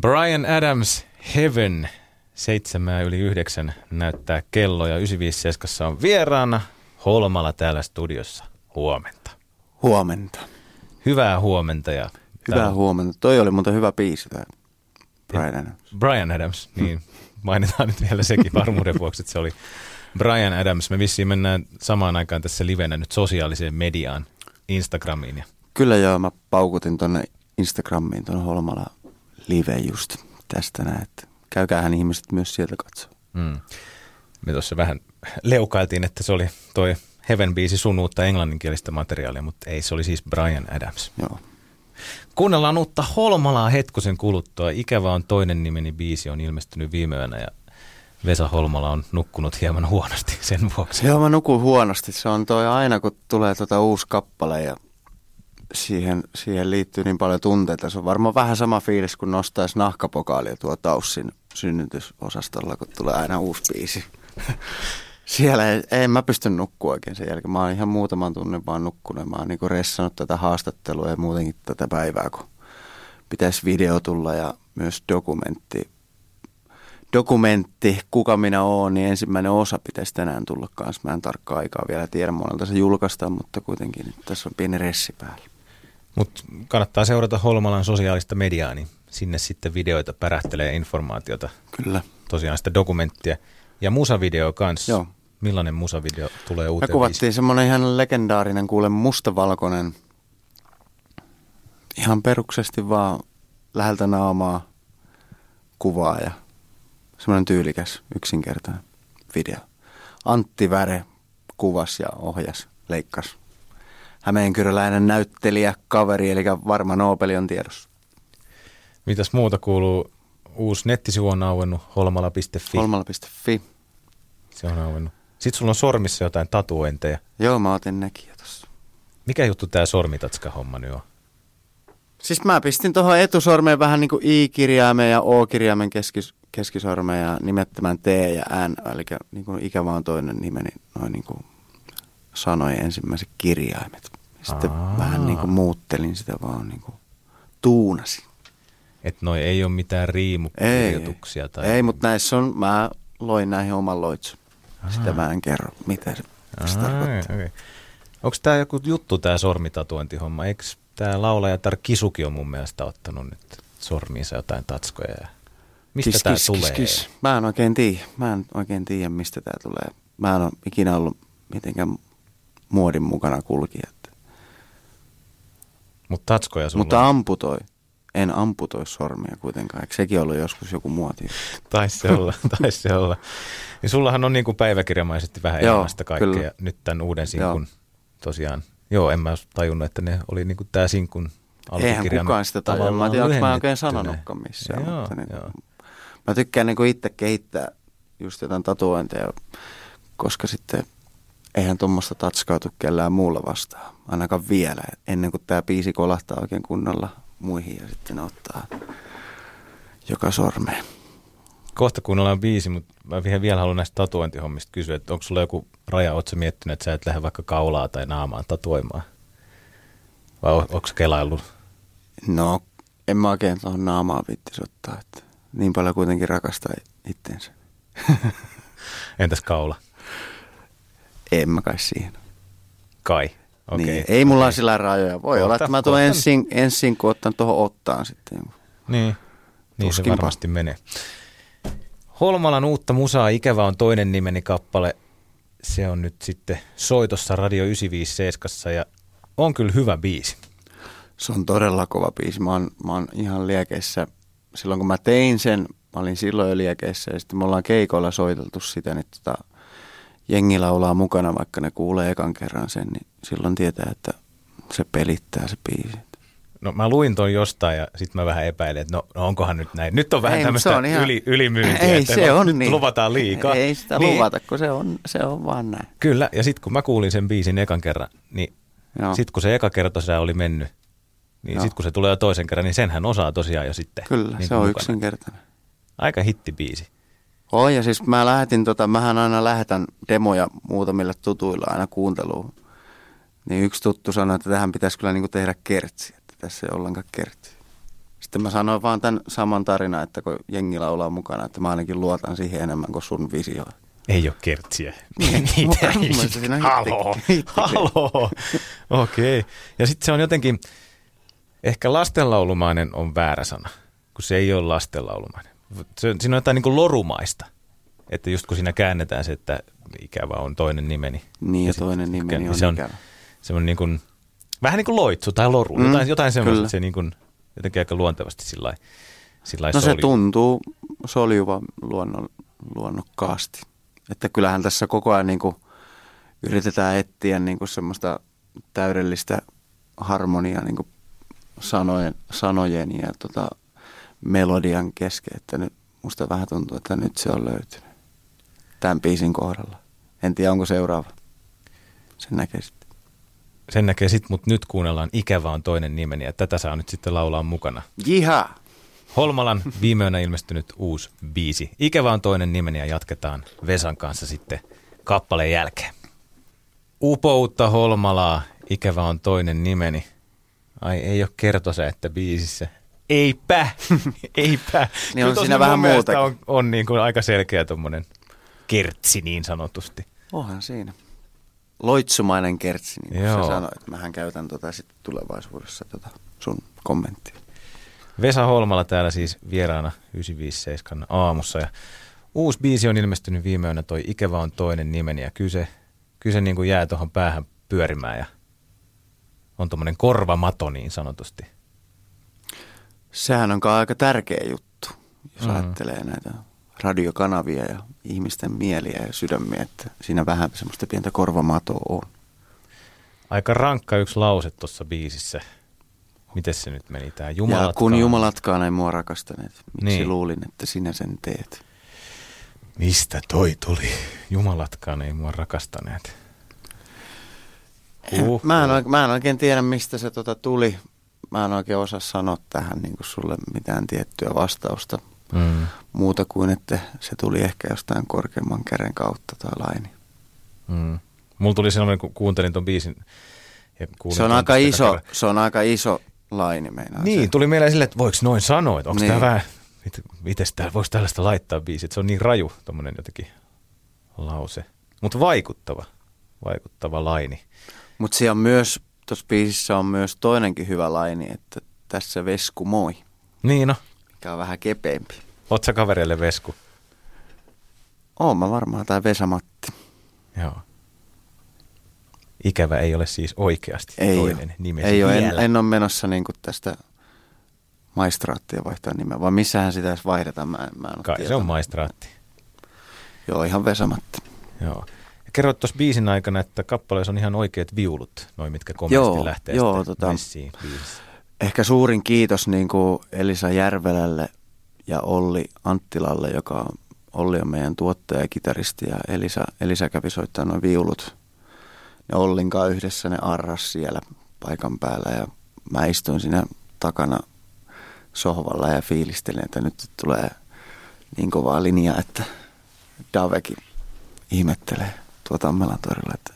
Brian Adams, Heaven, seitsemää yli yhdeksän näyttää kello ja 957 on vieraana Holmalla täällä studiossa. Huomenta. Huomenta. Hyvää huomenta. Ja Hyvää täällä- huomenta. Toi oli muuten hyvä biisi tämä Brian Adams. Brian Adams, niin mainitaan nyt vielä sekin varmuuden vuoksi, että se oli Brian Adams. Me vissiin mennään samaan aikaan tässä livenä nyt sosiaaliseen mediaan, Instagramiin. Ja Kyllä joo, mä paukutin tonne Instagramiin ton Holmala live just tästä näin, että käykäähän ihmiset myös sieltä katsoa. mm, me tuossa vähän leukailtiin, että se oli toi Heaven biisi sun uutta englanninkielistä materiaalia, mutta ei, se oli siis Brian Adams. Joo. Kuunnellaan uutta Holmalaa hetkosen kuluttua. Ikävä on toinen nimeni biisi on ilmestynyt viime yönä ja Vesa Holmala on nukkunut hieman huonosti sen vuoksi. Joo, mä nukun huonosti. Se on toi aina, kun tulee tota uusi kappale ja siihen, siihen liittyy niin paljon tunteita. Se on varmaan vähän sama fiilis, kun nostaisi nahkapokaalia tuo Taussin synnytysosastolla, kun tulee aina uusi biisi. Siellä ei, ei mä pysty nukkua oikein sen jälkeen. Mä oon ihan muutaman tunnin vaan nukkunut. Mä oon niinku ressannut tätä haastattelua ja muutenkin tätä päivää, kun pitäisi video tulla ja myös dokumentti. Dokumentti, kuka minä oon, niin ensimmäinen osa pitäisi tänään tulla kanssa. Mä en tarkkaan aikaa vielä tiedä, monelta se julkaistaan, mutta kuitenkin tässä on pieni ressi päällä. Mutta kannattaa seurata Holmalan sosiaalista mediaa, niin sinne sitten videoita pärähtelee informaatiota, Kyllä. tosiaan sitä dokumenttia. Ja musavideo kanssa. Joo. Millainen musavideo tulee Me uuteen kuvattiin semmoinen ihan legendaarinen, kuule mustavalkoinen, ihan peruksesti vaan läheltä naamaa kuvaa ja semmoinen tyylikäs, yksinkertainen video. Antti Väre kuvas ja ohjas, leikkas. Hämeenkyröläinen näyttelijä, kaveri, eli varma Nobel on tiedossa. Mitäs muuta kuuluu? Uusi nettisivu on auennut, holmala.fi. Holmalla.fi. Se on auennut. Sitten sulla on sormissa jotain tatuointeja. Joo, mä otin nekin jo tossa. Mikä juttu tämä sormitatska-homma nyt on? Siis mä pistin tuohon etusormeen vähän niin kuin I-kirjaimen ja O-kirjaimen keskis, keskisormeen ja nimettömän T ja N, eli niin kuin ikä vaan toinen nimeni, noin niin kuin sanojen ensimmäiset kirjaimet. Sitten Aa. vähän niin kuin muuttelin sitä vaan niin kuin tuunasin. Että noi ei ole mitään riimukirjoituksia. Tai... ei mutta näissä on, mä loin näihin oman loitsun. Sitä mä en kerro, mitä se, mitä se tarkoittaa. okay. Onko tämä joku juttu, tämä sormitatuointihomma? Eikö tämä laulaja Tar Kisuki on mun mielestä ottanut nyt sormiinsa jotain tatskoja? Ja... Mistä Kis, tämä kis, tulee? Kis, kis. Mä en oikein tiedä. Mä en oikein tiedä, mistä tämä tulee. Mä en ole ikinä ollut mitenkään muodin mukana kulkija. Mutta tatskoja sulla Mutta amputoi. En amputoi sormia kuitenkaan. Eikö sekin ollut joskus joku muoti? Taisi se olla, taisi se olla. Niin sullahan on niin kuin päiväkirjamaisesti vähän Joo, elämästä kaikkea. kyllä. Nyt tämän uuden sinkun tosiaan. Joo, en mä tajunnut, että ne oli niin kuin tämä sinkun Eihän kukaan sitä tajua. Mä en tiedä, onko mä oikein sanonutkaan missään. Joo, mutta niin, joo. Mä tykkään niin itse kehittää just jotain tatuointeja, koska sitten eihän tuommoista tatskautu kellään muulla vastaan. Ainakaan vielä, ennen kuin tämä biisi kolahtaa oikein kunnolla muihin ja sitten ottaa joka sormeen. Kohta kuunnellaan biisi, mutta mä vielä- vielä haluan näistä tatuointihommista kysyä, että onko sulla joku raja, ootko miettinyt, että sä et lähde vaikka kaulaa tai naamaan tatuoimaan? Vai on- onko kelaillut? No, en mä oikein tuohon naamaan viittis ottaa, että niin paljon kuitenkin rakastaa itteensä. Entäs kaula? En mä kai siihen. Kai. Okei. Niin, ei mulla ole sillä rajoja. Voi Kohta- olla, että mä tuon ensin, ensin kun ottan tuohon ottaan sitten. Niin, niin se varmasti menee. Holmalan uutta musaa Ikävä on toinen nimeni kappale. Se on nyt sitten soitossa Radio 957 ja on kyllä hyvä biisi. Se on todella kova biisi. Mä oon, mä oon ihan liekeissä. Silloin kun mä tein sen, mä olin silloin jo liekeissä ja sitten me ollaan keikoilla soiteltu sitä, niin tota, jengi laulaa mukana, vaikka ne kuulee ekan kerran sen, niin silloin tietää, että se pelittää se biisi. No mä luin ton jostain ja sitten mä vähän epäilin, että no, no onkohan nyt näin. Nyt on vähän tämmöistä se on ihan- yli, ylimyyntiä, Ei että se no, on nyt niin. luvataan liikaa. Ei sitä niin, luvata, kun se on, se on vaan näin. Kyllä, ja sitten kun mä kuulin sen biisin ekan kerran, niin sitten kun se eka kerta se oli mennyt, niin sitten kun se tulee jo toisen kerran, niin senhän osaa tosiaan jo sitten. Kyllä, niin se on mukana. yksinkertainen. Aika hittibiisi. Oh, ja siis mä lähetin, tota, mähän aina lähetän demoja muutamille tutuilla aina kuunteluun. Niin yksi tuttu sanoi, että tähän pitäisi kyllä niinku tehdä kertsi, että tässä ei ollenkaan kertsi. Sitten mä sanoin vaan tämän saman tarinan, että kun jengi laulaa mukana, että mä ainakin luotan siihen enemmän kuin sun visioon. Ei ole kertsiä. Niin, Niitä ei. siinä Haloo. Haloo. Okei. Okay. Ja sitten se on jotenkin, ehkä lastenlaulumainen on väärä sana, kun se ei ole lastenlaulumainen. Se, siinä on jotain niin kuin lorumaista. Että just kun siinä käännetään se, että ikävä on toinen nimeni. Niin ja sit- toinen nimeni niin on se on ikävä. semmoinen niin kuin, vähän niin kuin loitsu tai loru. Mm, jotain, jotain semmoista, kyllä. että se niin kuin, jotenkin aika luontevasti sillä lailla- No se soljuu. tuntuu soljuva luonnon, luonnokkaasti. Että kyllähän tässä koko ajan niin kuin yritetään etsiä niin kuin semmoista täydellistä harmoniaa niin kuin sanojen, sanojen ja tota, melodian kesken. Että nyt musta vähän tuntuu, että nyt se on löytynyt tämän biisin kohdalla. En tiedä, onko seuraava. Sen näkee sitten. Sen näkee sitten, mutta nyt kuunnellaan Ikävä on toinen nimeni ja tätä saa nyt sitten laulaa mukana. Jiha! Holmalan viime yönä ilmestynyt uusi biisi. Ikävä on toinen nimeni ja jatketaan Vesan kanssa sitten kappaleen jälkeen. Upoutta Holmalaa, ikävä on toinen nimeni. Ai ei ole kertosä, että biisissä. Eipä, eipä. Niin on Kyllä siinä vähän muutakin. On, on niin kuin aika selkeä tuommoinen kertsi niin sanotusti. Onhan siinä. Loitsumainen kertsi, niin kuin Joo. sä sanoit. Mähän käytän tota sitten tulevaisuudessa tota sun kommenttia. Vesa Holmala täällä siis vieraana 957 aamussa ja uusi biisi on ilmestynyt viime yönä toi Ikävä on toinen nimeni ja kyse, kyse niin kuin jää tuohon päähän pyörimään ja on tuommoinen korvamato niin sanotusti. Sehän on aika tärkeä juttu, jos Mm. ajattelee näitä radiokanavia ja ihmisten mieliä ja sydämiä, että siinä vähän semmoista pientä korvamatoa on. Aika rankka yksi lause tuossa biisissä. Miten se nyt meni ja Jumalatkaan? kun jumalatkaan ei mua rakastaneet, miksi Niin. luulin, että sinä sen teet? Mistä toi tuli? Jumalatkaan ei mua rakastaneet. Uh, mä, en, mä en oikein tiedä, mistä se tota tuli. Mä en oikein osaa sanoa tähän niin kuin sulle mitään tiettyä vastausta. Mm, Muuta kuin, että se tuli ehkä jostain korkeamman käden kautta tai laini. mm. Mulla tuli sellainen, kun kuuntelin ton biisin. Ja Se on aika iso, se on aika iso laini meinaa Niin, se. tuli mieleen silleen, että voiko noin sanoa, että onko niin. Tämä vähän, mit, mites tää, voiko tällaista laittaa biisi, että se on niin raju tommonen jotenkin lause. Mutta vaikuttava, vaikuttava laini. Mutta siellä on myös, tuossa biisissä on myös toinenkin hyvä laini, että tässä Vesku moi, Niin no, mikä on vähän kepeämpi. oot sä kavereille vesku? Oon mä varmaan, tai Vesamatti. Joo. Ikävä ei ole siis oikeasti Ei toinen ole. nimesi Ei ole, en, en ole menossa niinku tästä maistraattia vaihtaa nimeä, vaan missähän sitä edes vaihdetaan, mä, en- mä en Kai se tietoinen. on maistraatti. Joo, ihan Vesamatti. Joo. Kerroit tuossa biisin aikana, että kappaleessa on ihan oikeat viulut, noin mitkä komeasti Joo, lähtee joo, tota- messiin biisissä. Ehkä suurin kiitos niin kuin Elisa Järvelälle ja Olli Anttilalle, joka on, Olli on meidän tuottaja ja kitaristi ja Elisa, Elisa kävi soittaa noin viulut. Ne Ollin kanssa yhdessä ne arras siellä paikan päällä ja mä istuin siinä takana sohvalla ja fiilistelin, että nyt tulee niin kovaa linjaa, että Davekin ihmettelee tuota Tammelan torilla, että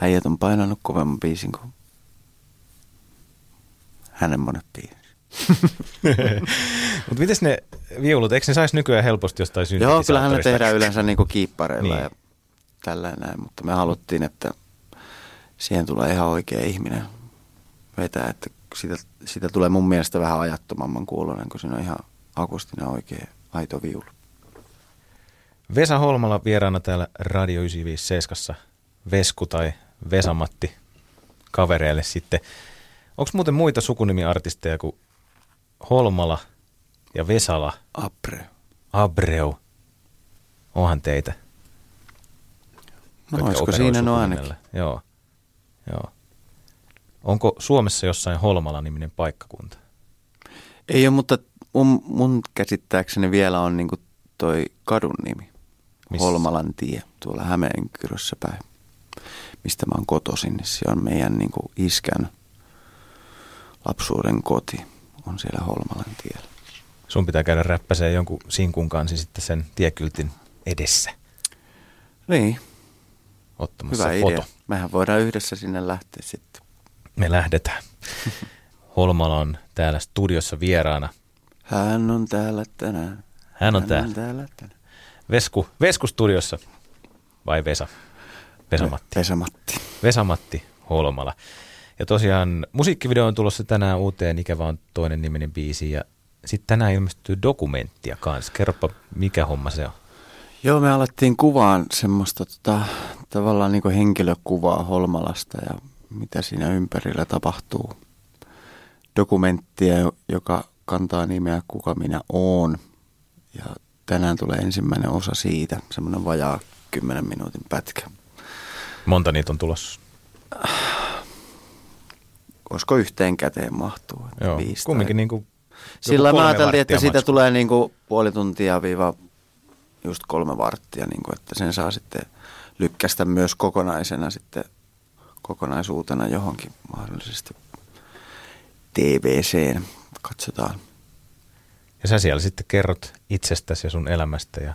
äijät on painanut kovemman biisin kuin hänen monet biisit. Mutta miten ne viulut, eikö ne saisi nykyään helposti jostain Joo, kyllähän ne tehdään yleensä niinku kiippareilla Niin. ja tällä näin, mutta me haluttiin, että siihen tulee ihan oikea ihminen vetää, että siitä, siitä tulee mun mielestä vähän ajattomamman kuulonen, kun siinä on ihan akustinen oikea aito viulu. Vesa Holmala vieraana täällä Radio 957, Vesku tai Vesamatti kavereille sitten. Onko muuten muita sukunimiartisteja kuin Holmala ja Vesala, Apre. Abreu? Onhan teitä. No olisiko siinä no ainakin? Joo. Joo. Onko Suomessa jossain Holmala-niminen paikkakunta? Ei ole, mutta mun, mun käsittääkseni vielä on niinku toi kadun nimi. Missä? Holmalan tie, tuolla Hämeenkyrössä päin. Mistä mä oon kotoisin, niin se on meidän niinku iskän lapsuuden koti. On siellä Holmalan tiellä. Sun pitää käydä räppäseen jonkun sinkun kanssa sitten sen tiekyltin edessä Niin, ottamassa hyvä foto. idea. Mehän voidaan yhdessä sinne lähteä sitten. Me lähdetään. Holmala on täällä studiossa vieraana. Hän on täällä tänään. Hän on Hän täällä. on täällä tänään. Vesku, Vesku studiossa. Vai Vesa? Vesa-Matti. Vesa-Matti. Vesa-Matti Holmala. Ja tosiaan musiikkivideo on tulossa tänään uuteen, ikävä on toinen niminen biisi. Ja sitten tänään ilmestyy dokumenttia kanssa. Kerropa, mikä homma se on. Joo, me alettiin kuvaan semmoista tota, tavallaan niin henkilökuvaa Holmalasta ja mitä siinä ympärillä tapahtuu. Dokumenttia, joka kantaa nimeä Kuka minä oon. Ja tänään tulee ensimmäinen osa siitä, semmoinen vajaa 10 minuutin pätkä. Monta niitä on tulossa? Olisiko yhteen käteen mahtuu? että Joo, viisi tai- kumminkin niin kuin Sillä mä ajattelin, että siitä maksuu. tulee niin kuin puoli tuntia viiva just kolme varttia, niin kuin, että sen saa sitten lykkästä myös kokonaisena sitten kokonaisuutena johonkin mahdollisesti TVCen. Katsotaan. Ja sä siellä sitten kerrot itsestäsi ja sun elämästä ja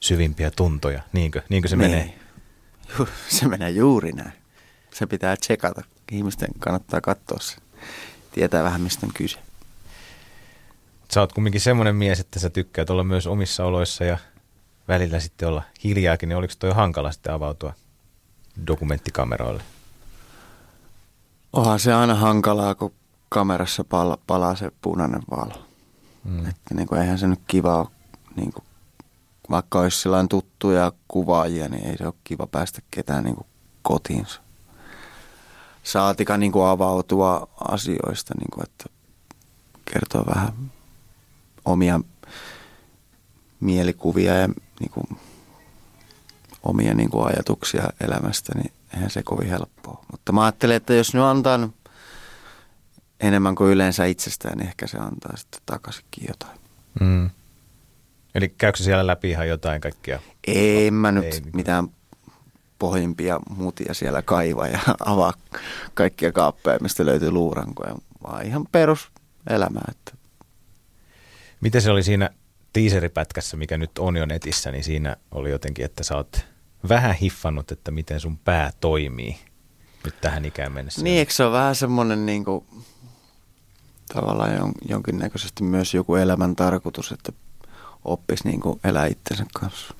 syvimpiä tuntoja, niinkö, niinkö se Niin. menee? Ju- Se menee juuri näin. Se pitää tsekata. Ihmisten kannattaa katsoa se. Tietää vähän mistä on kyse. Sä oot kumminkin semmoinen mies, että sä tykkäät olla myös omissa oloissa ja välillä sitten olla hiljaakin, niin oliko toi hankala sitten avautua dokumenttikameroille? Onhan se aina hankalaa, kun kamerassa pala, palaa se punainen valo. Mm. Että niin kuin, eihän se nyt kiva niin kuin, vaikka olisi sellainen tuttuja kuvaajia, niin ei se ole kiva päästä ketään niin kuin kotiinsa. Saatika niin kuin avautua asioista, niin kuin, että kertoo vähän omia mielikuvia ja niin kuin, omia niin kuin ajatuksia elämästä, niin eihän se kovin helppoa. Mutta mä ajattelen, että jos nyt antaa enemmän kuin yleensä itsestään, niin ehkä se antaa sitten takaisinkin jotain. Mm. Eli käykö se siellä läpi ihan jotain kaikkia? Ei mä nyt ei mitään pohjimpia mutia siellä kaiva ja avaa kaikkia kaappeja, mistä löytyy luurankoja, vaan ihan peruselämää. Että Miten se oli siinä teaseripätkässä, mikä nyt on jo netissä, niin siinä oli jotenkin, että sä oot vähän hiffannut, että miten sun pää toimii nyt tähän ikään mennessä. niin, eikö se ole vähän semmoinen niin kuin, tavallaan jon, jonkinnäköisesti myös joku elämän tarkoitus, että oppisi niin kuin elää itsensä kanssa.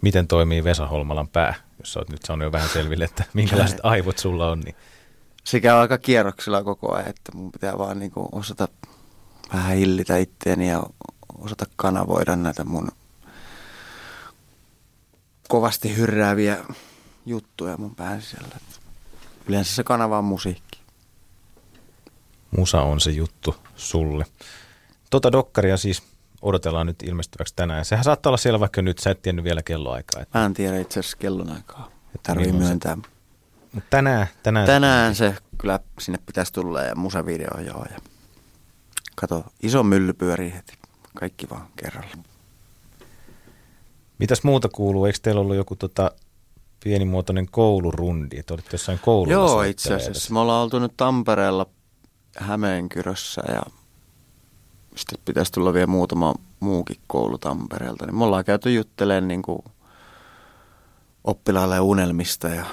Miten toimii Vesa Holmalan pää, jos oot nyt saanut jo vähän selville, että minkälaiset aivot sulla on, niin Se käy aika kierroksilla koko ajan, että mun pitää vaan niin kuin osata vähän hillitä itteeni ja osata kanavoida näitä mun kovasti hyrrääviä juttuja mun pään sisällä. Yleensä se kanava on musiikki. Musa on se juttu sulle. Tota dokkaria siis odotellaan nyt ilmestyväksi tänään. Sehän saattaa olla siellä vaikka nyt, sä et tiennyt vielä kelloaikaa. Että, Mä en tiedä itse asiassa kellonaikaa. Tarvii se- myöntää. mutta tänään, tänään, Tänään se kyllä sinne pitäisi tulla ja musavideo joo. Ja kato, iso mylly pyörii heti. Kaikki vaan kerralla. Mitäs muuta kuuluu? Eikö teillä ollut joku tota, pienimuotoinen koulurundi, että olitte jossain koululla Joo, itse asiassa. Me ollaan oltu nyt Tampereella Hämeenkyrössä ja sitten pitäisi tulla vielä muutama muukin koulu Tampereelta. Niin me ollaan käyty juttelemaan niin kuin oppilaille unelmista ja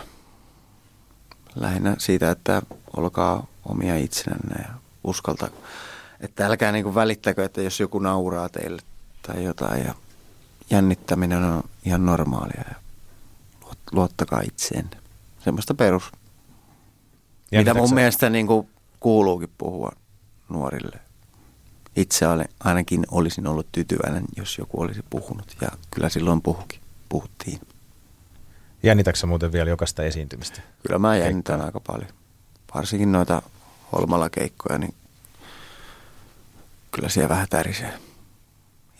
lähinnä siitä, että olkaa omia itsenänne ja uskalta, että älkää niin kuin välittäkö, että jos joku nauraa teille tai jotain ja jännittäminen on ihan normaalia ja luot- luottakaa itseenne. Semmoista perus mitä mun mielestä niin kuin kuuluukin puhua nuorille. Itse ainakin olisin ollut tyytyväinen, jos joku olisi puhunut. Ja kyllä silloin puhukin. Puhuttiin. Jännitätkö sä muuten vielä jokaista esiintymistä? Kyllä mä jännitän aika paljon. Varsinkin noita Holmala-keikkoja, niin kyllä siellä vähän tärisee.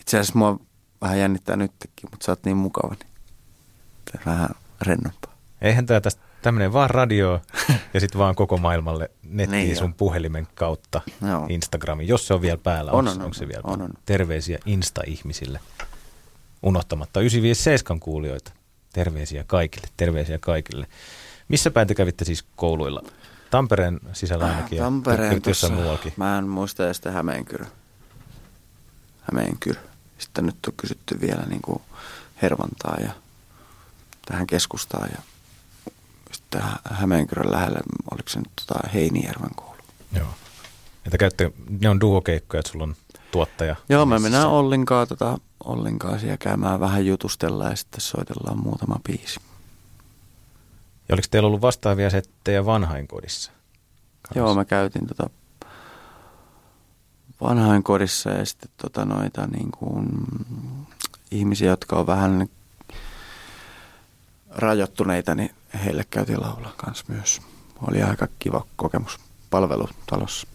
Itse asiassa mua vähän jännittää nytkin, mutta sä oot niin mukava, niin vähän rennompaa. Eihän tämä tästä tämmöinen vaan radio ja sitten vaan koko maailmalle nettiin Niin sun joo. puhelimen kautta Joo. Instagramiin, jos se on vielä päällä. On, onko, on, on, onko se vielä on, päällä? on. Terveisiä Insta-ihmisille. Unohtamatta 957 kuulijoita. Terveisiä kaikille, terveisiä kaikille. Missä päin te kävitte siis kouluilla? Tampereen sisällä ainakin ja Tampereen tuossa, jossain muuallakin. mä en muista edes Hämeenkyrö. Hämeenkyrö. Sitten nyt on kysytty vielä niin kuin Hervantaa ja tähän keskustaan ja sitten Hämeenkyrön lähelle, oliko se nyt tota Heinijärven koulu. Joo. Että käytte, ne on duokeikkoja, että sulla on tuottaja. Joo, me mennään Ollinkaan, tota, Ollinkaan siellä käymään vähän jutustella ja sitten soitellaan muutama biisi. Ja oliko teillä ollut vastaavia settejä vanhainkodissa? Joo, mä käytin tota vanhainkodissa ja sitten tota noita niin kuin, ihmisiä, jotka on vähän rajoittuneita, niin heille käytiin laulaa kanssa myös. Oli aika kiva kokemus palvelutalossa.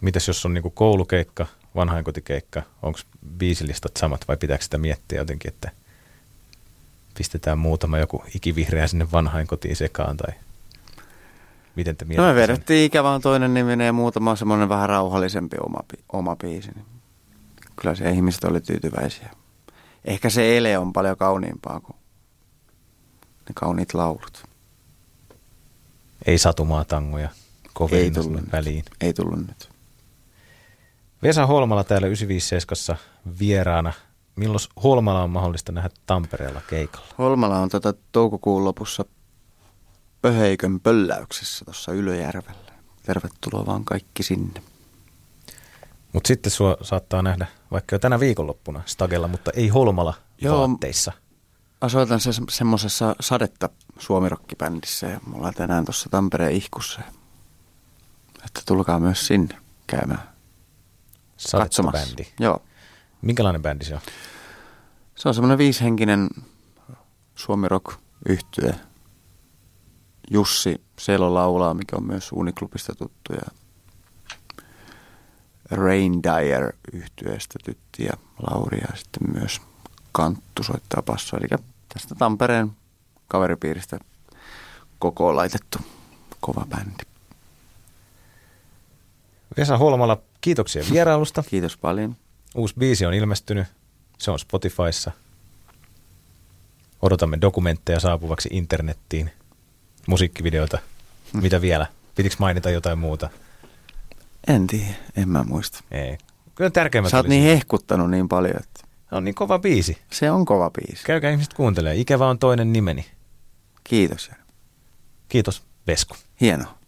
Mitäs jos on niinku koulukeikka, vanhainkotikeikka, onko biisilistat samat vai pitääkö sitä miettiä jotenkin, että pistetään muutama joku ikivihreä sinne vanhainkotiin sekaan tai miten te No me vedettiin ikävä on toinen niminen ja muutama semmoinen vähän rauhallisempi oma, oma biisi. Niin kyllä se ihmiset oli tyytyväisiä. Ehkä se ele on paljon kauniimpaa kuin ne kauniit laulut. Ei satumaa tangoja kovin Ei tullut nyt. väliin. Ei tullut nyt. Vesa Holmala täällä 957 vieraana. Milloin Holmala on mahdollista nähdä Tampereella keikalla? Holmala on tota toukokuun lopussa Pöheikön pölläyksessä tuossa Ylöjärvellä. Tervetuloa vaan kaikki sinne. Mutta sitten sua saattaa nähdä vaikka jo tänä viikonloppuna Stagella, mutta ei Holmala Joo. vaatteissa. Asoitan se semmoisessa sadetta suomirokkibändissä ja me ollaan tänään tuossa Tampereen ihkussa. Että tulkaa myös sinne käymään katsomassa. Bändi. Joo. Minkälainen bändi se on? Se on semmoinen viishenkinen suomi rock yhtye. Jussi Selo laulaa, mikä on myös Uniklubista tuttu. Ja Rain Dyer yhtyeestä tytti ja Lauri ja sitten myös Kanttu soittaa basso. Eli tästä Tampereen kaveripiiristä koko laitettu kova bändi. Vesa Holmala, kiitoksia vierailusta. Kiitos paljon. Uusi biisi on ilmestynyt. Se on Spotifyssa. Odotamme dokumentteja saapuvaksi internettiin, musiikkivideoita. Hmm. Mitä vielä? Pitikö mainita jotain muuta? En tiedä, en mä muista. Ei. Kyllä tärkeimmät Sä oot niin hehkuttanut niin paljon, että Se on niin kova biisi. se on kova biisi. Käykää ihmiset kuuntelee. Ikävä on toinen nimeni. Kiitos. Kiitos Vesku. Hienoa.